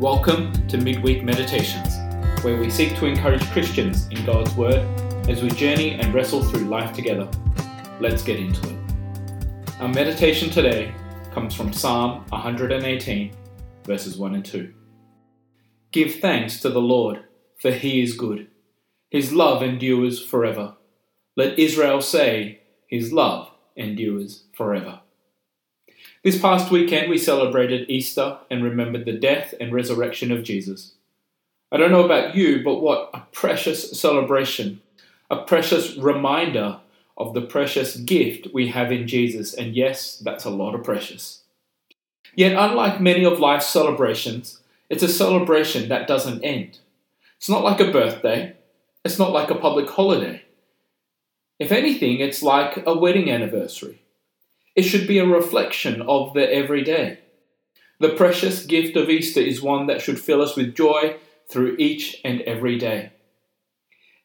Welcome to Midweek Meditations, where we seek to encourage Christians in God's Word as we journey and wrestle through life together. Let's get into it. Our meditation today comes from Psalm 118, verses 1 and 2. Give thanks to the Lord, for he is good. His love endures forever. Let Israel say, His love endures forever. This past weekend, we celebrated Easter and remembered the death and resurrection of Jesus. I don't know about you, but what a precious celebration, a precious reminder of the precious gift we have in Jesus. And yes, that's a lot of precious. Yet, unlike many of life's celebrations, it's a celebration that doesn't end. It's not like a birthday, it's not like a public holiday. If anything, it's like a wedding anniversary. It should be a reflection of the everyday. The precious gift of Easter is one that should fill us with joy through each and every day.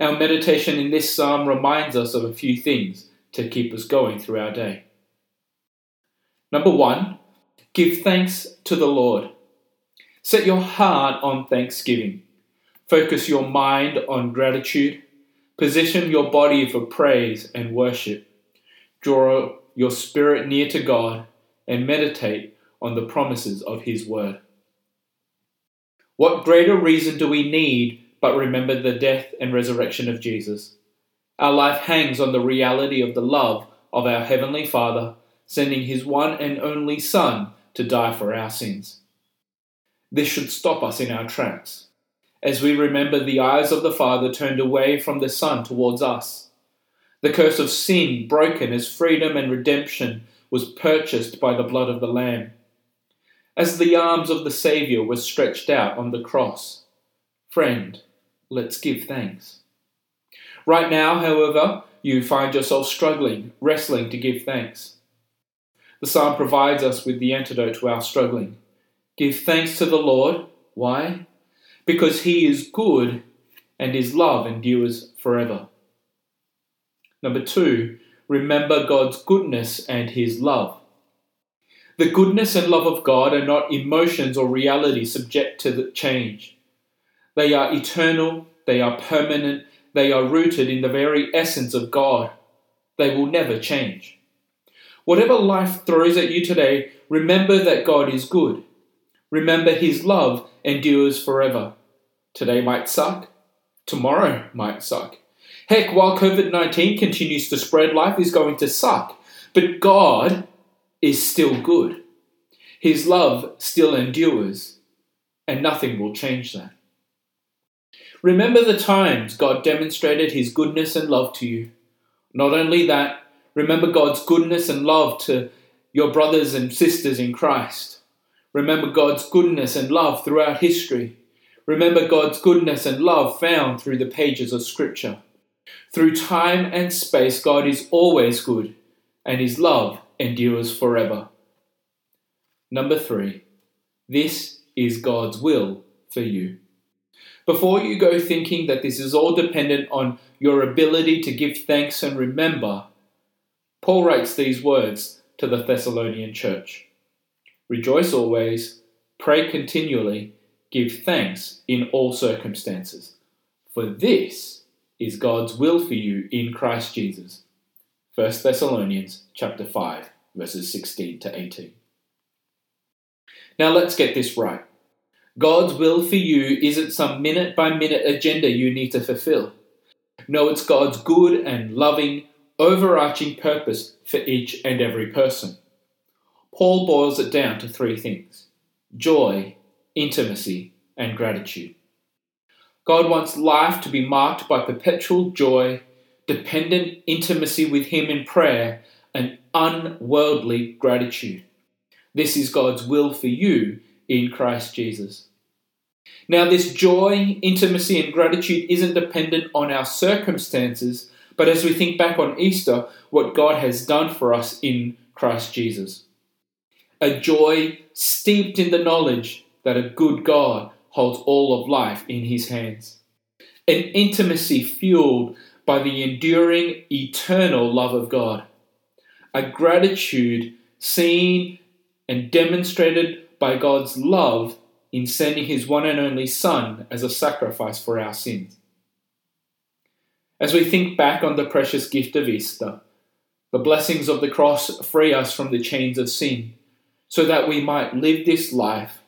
Our meditation in this psalm reminds us of a few things to keep us going through our day. Number one, give thanks to the Lord. Set your heart on thanksgiving. Focus your mind on gratitude. Position your body for praise and worship. Draw your spirit near to God and meditate on the promises of His Word. What greater reason do we need but remember the death and resurrection of Jesus? Our life hangs on the reality of the love of our Heavenly Father, sending His one and only Son to die for our sins. This should stop us in our tracks, as we remember the eyes of the Father turned away from the Son towards us the curse of sin broken as freedom and redemption was purchased by the blood of the Lamb. As the arms of the Saviour were stretched out on the cross, friend, let's give thanks. Right now, however, you find yourself struggling, wrestling to give thanks. The psalm provides us with the antidote to our struggling. Give thanks to the Lord. Why? Because he is good and his love endures forever. Number two, remember God's goodness and His love. The goodness and love of God are not emotions or reality subject to change. They are eternal, they are permanent, they are rooted in the very essence of God. They will never change. Whatever life throws at you today, remember that God is good. Remember His love endures forever. Today might suck, tomorrow might suck. Heck, while COVID 19 continues to spread, life is going to suck. But God is still good. His love still endures, and nothing will change that. Remember the times God demonstrated His goodness and love to you. Not only that, remember God's goodness and love to your brothers and sisters in Christ. Remember God's goodness and love throughout history. Remember God's goodness and love found through the pages of Scripture. Through time and space, God is always good, and his love endures forever. Number three, this is God's will for you. Before you go thinking that this is all dependent on your ability to give thanks and remember, Paul writes these words to the Thessalonian church Rejoice always, pray continually, give thanks in all circumstances, for this is God's will for you in Christ Jesus. 1 Thessalonians chapter 5 verses 16 to 18. Now let's get this right. God's will for you isn't some minute by minute agenda you need to fulfill. No, it's God's good and loving, overarching purpose for each and every person. Paul boils it down to three things joy, intimacy, and gratitude. God wants life to be marked by perpetual joy, dependent intimacy with Him in prayer, and unworldly gratitude. This is God's will for you in Christ Jesus. Now, this joy, intimacy, and gratitude isn't dependent on our circumstances, but as we think back on Easter, what God has done for us in Christ Jesus. A joy steeped in the knowledge that a good God holds all of life in his hands. An intimacy fueled by the enduring, eternal love of God. A gratitude seen and demonstrated by God's love in sending his one and only Son as a sacrifice for our sins. As we think back on the precious gift of Easter, the blessings of the cross free us from the chains of sin, so that we might live this life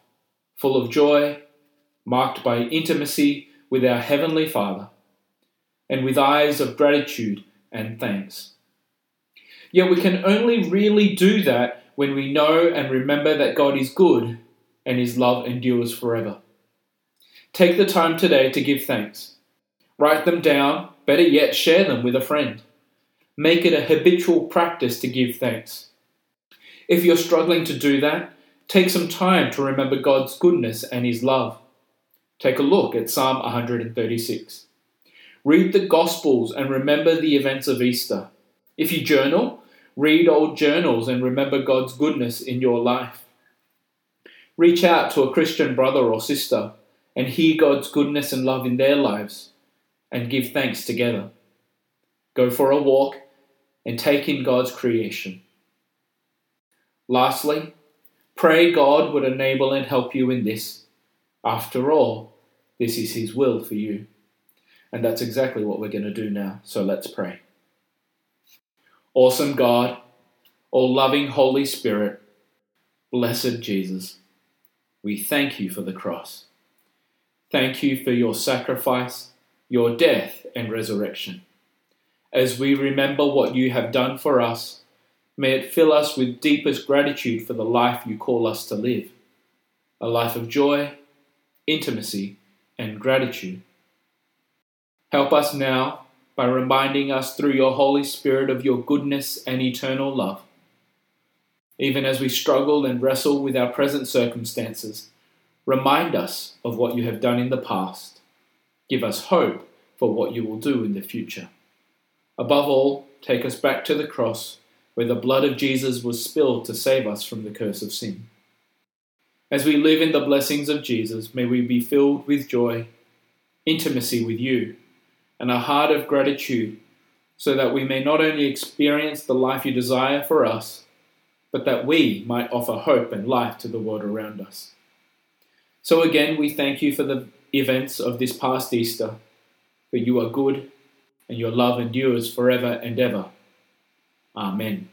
full of joy, marked by intimacy with our Heavenly Father, and with eyes of gratitude and thanks. Yet we can only really do that when we know and remember that God is good and His love endures forever. Take the time today to give thanks. Write them down, better yet, share them with a friend. Make it a habitual practice to give thanks. If you're struggling to do that, take some time to remember God's goodness and His love. Take a look at Psalm 136. Read the Gospels and remember the events of Easter. If you journal, read old journals and remember God's goodness in your life. Reach out to a Christian brother or sister and hear God's goodness and love in their lives and give thanks together. Go for a walk and take in God's creation. Lastly, pray God would enable and help you in this. After all, this is His will for you. And that's exactly what we're going to do now. So let's pray. Awesome God, all loving Holy Spirit, blessed Jesus, we thank you for the cross. Thank you for your sacrifice, your death, and resurrection. As we remember what you have done for us, may it fill us with deepest gratitude for the life you call us to live a life of joy, intimacy, and gratitude. Help us now by reminding us through your Holy Spirit of your goodness and eternal love. Even as we struggle and wrestle with our present circumstances, remind us of what you have done in the past. Give us hope for what you will do in the future. Above all, take us back to the cross where the blood of Jesus was spilled to save us from the curse of sin. As we live in the blessings of Jesus, may we be filled with joy, intimacy with you, and a heart of gratitude, so that we may not only experience the life you desire for us, but that we might offer hope and life to the world around us. So again, we thank you for the events of this past Easter, for you are good and your love endures forever and ever. Amen.